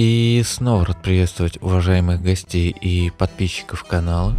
И снова рад приветствовать уважаемых гостей и подписчиков канала.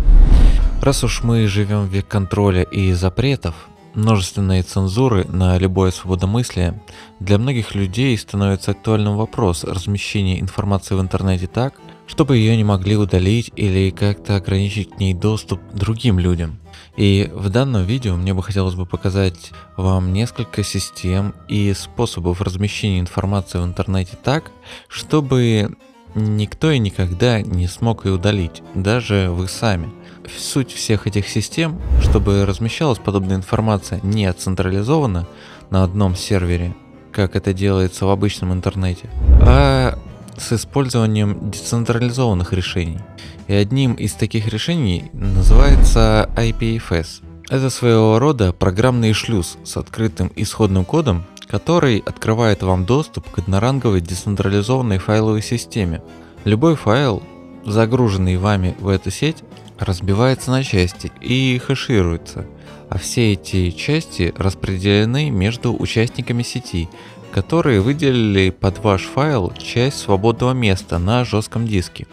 Раз уж мы живем в век контроля и запретов, множественной цензуры на любое свободомыслие, для многих людей становится актуальным вопрос размещения информации в интернете так, чтобы ее не могли удалить или как-то ограничить к ней доступ другим людям. И в данном видео мне бы хотелось бы показать вам несколько систем и способов размещения информации в интернете так, чтобы никто и никогда не смог ее удалить, даже вы сами. Суть всех этих систем, чтобы размещалась подобная информация не централизованно на одном сервере, как это делается в обычном интернете, а с использованием децентрализованных решений. И одним из таких решений называется IPFS. Это своего рода программный шлюз с открытым исходным кодом, который открывает вам доступ к одноранговой децентрализованной файловой системе. Любой файл, загруженный вами в эту сеть, разбивается на части и хэшируется, а все эти части распределены между участниками сети, которые выделили под ваш файл часть свободного места на жестком диске.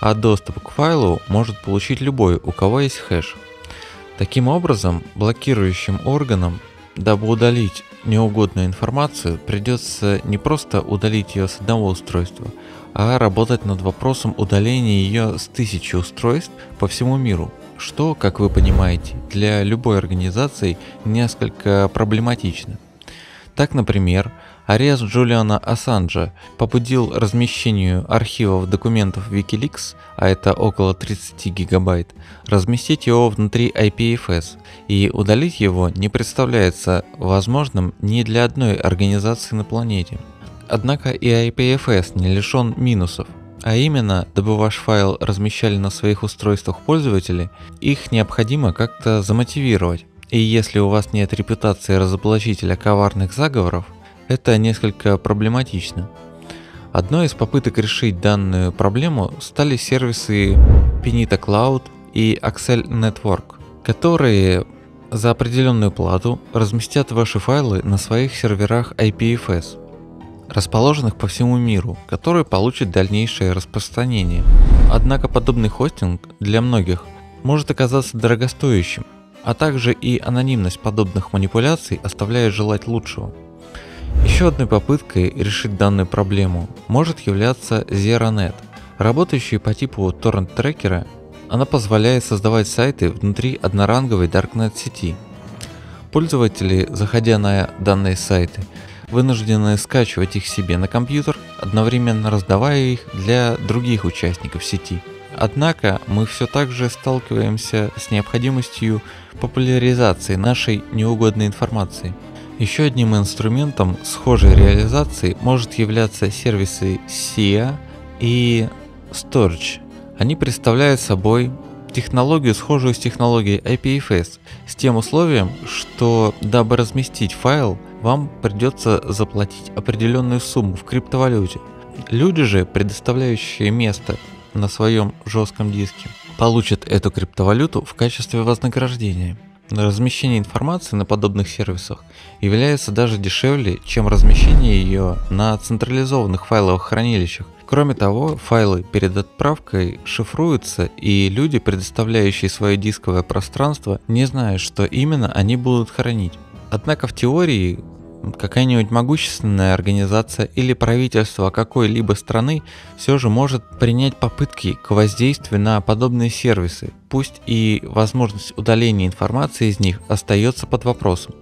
А доступ к файлу может получить любой, у кого есть хэш. Таким образом, блокирующим органам, дабы удалить неугодную информацию, придется не просто удалить ее с одного устройства, а работать над вопросом удаления ее с тысячи устройств по всему миру, что, как вы понимаете, для любой организации несколько проблематично. Так, например, арест Джулиана Ассанджа побудил размещению архивов документов Wikileaks, а это около 30 гигабайт, разместить его внутри IPFS, и удалить его не представляется возможным ни для одной организации на планете. Однако и IPFS не лишен минусов, а именно, дабы ваш файл размещали на своих устройствах пользователи, их необходимо как-то замотивировать. И если у вас нет репутации разоблачителя коварных заговоров, это несколько проблематично. Одной из попыток решить данную проблему стали сервисы Pinita Cloud и Axel Network, которые за определенную плату разместят ваши файлы на своих серверах IPFS, расположенных по всему миру, которые получат дальнейшее распространение. Однако подобный хостинг для многих может оказаться дорогостоящим, а также и анонимность подобных манипуляций оставляет желать лучшего. Еще одной попыткой решить данную проблему может являться ZeroNet. Работающий по типу торрент-трекера, она позволяет создавать сайты внутри одноранговой Darknet сети. Пользователи, заходя на данные сайты, вынуждены скачивать их себе на компьютер, одновременно раздавая их для других участников сети. Однако мы все так же сталкиваемся с необходимостью популяризации нашей неугодной информации. Еще одним инструментом схожей реализации может являться сервисы SIA и Storage. Они представляют собой технологию, схожую с технологией IPFS, с тем условием, что дабы разместить файл, вам придется заплатить определенную сумму в криптовалюте. Люди же, предоставляющие место на своем жестком диске, получат эту криптовалюту в качестве вознаграждения. Размещение информации на подобных сервисах является даже дешевле, чем размещение ее на централизованных файловых хранилищах. Кроме того, файлы перед отправкой шифруются, и люди, предоставляющие свое дисковое пространство, не знают, что именно они будут хранить. Однако в теории какая-нибудь могущественная организация или правительство какой-либо страны все же может принять попытки к воздействию на подобные сервисы, пусть и возможность удаления информации из них остается под вопросом.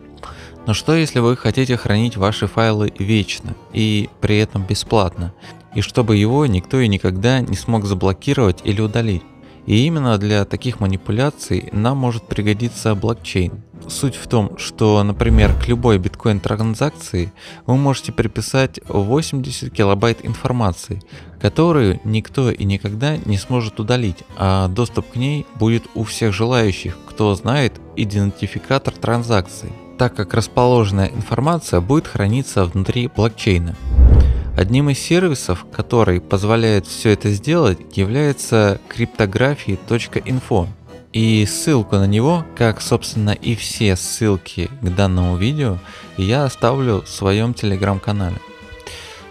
Но что если вы хотите хранить ваши файлы вечно и при этом бесплатно, и чтобы его никто и никогда не смог заблокировать или удалить? И именно для таких манипуляций нам может пригодиться блокчейн. Суть в том, что, например, к любой биткоин-транзакции вы можете приписать 80 килобайт информации, которую никто и никогда не сможет удалить, а доступ к ней будет у всех желающих, кто знает идентификатор транзакции, так как расположенная информация будет храниться внутри блокчейна. Одним из сервисов, который позволяет все это сделать, является криптографии.info. И ссылку на него, как собственно и все ссылки к данному видео, я оставлю в своем телеграм-канале.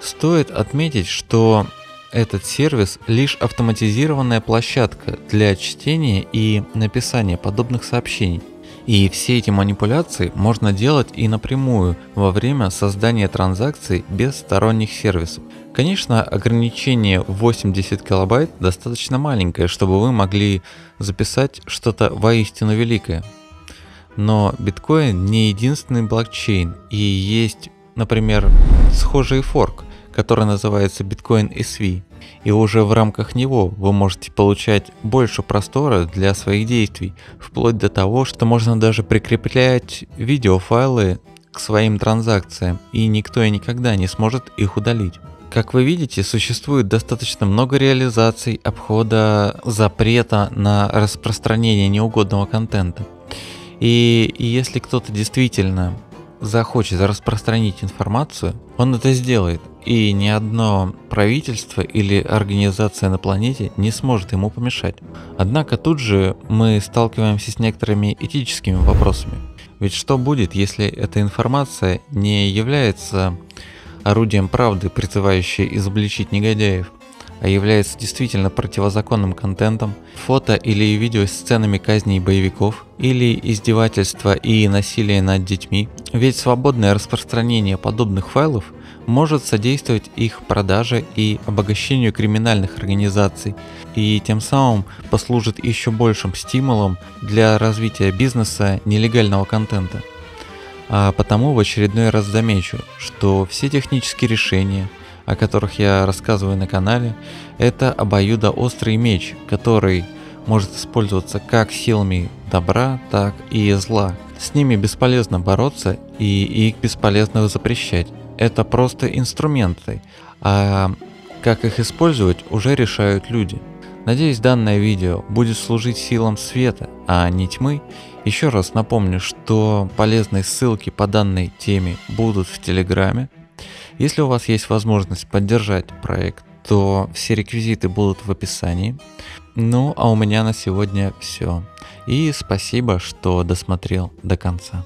Стоит отметить, что этот сервис лишь автоматизированная площадка для чтения и написания подобных сообщений. И все эти манипуляции можно делать и напрямую во время создания транзакций без сторонних сервисов. Конечно, ограничение 80 килобайт достаточно маленькое, чтобы вы могли записать что-то воистину великое. Но биткоин не единственный блокчейн, и есть, например, схожий форк, который называется Bitcoin SV. И уже в рамках него вы можете получать больше простора для своих действий, вплоть до того, что можно даже прикреплять видеофайлы к своим транзакциям, и никто и никогда не сможет их удалить. Как вы видите, существует достаточно много реализаций обхода запрета на распространение неугодного контента. И, и если кто-то действительно захочет распространить информацию, он это сделает. И ни одно правительство или организация на планете не сможет ему помешать. Однако тут же мы сталкиваемся с некоторыми этическими вопросами. Ведь что будет, если эта информация не является орудием правды, призывающей изобличить негодяев, является действительно противозаконным контентом, фото или видео с сценами казней боевиков, или издевательства и насилия над детьми. Ведь свободное распространение подобных файлов может содействовать их продаже и обогащению криминальных организаций, и тем самым послужит еще большим стимулом для развития бизнеса нелегального контента. А потому в очередной раз замечу, что все технические решения, о которых я рассказываю на канале, это обоюдоострый меч, который может использоваться как силами добра, так и зла. С ними бесполезно бороться и их бесполезно запрещать. Это просто инструменты, а как их использовать уже решают люди. Надеюсь данное видео будет служить силам света, а не тьмы. Еще раз напомню, что полезные ссылки по данной теме будут в Телеграме. Если у вас есть возможность поддержать проект, то все реквизиты будут в описании. Ну, а у меня на сегодня все. И спасибо, что досмотрел до конца.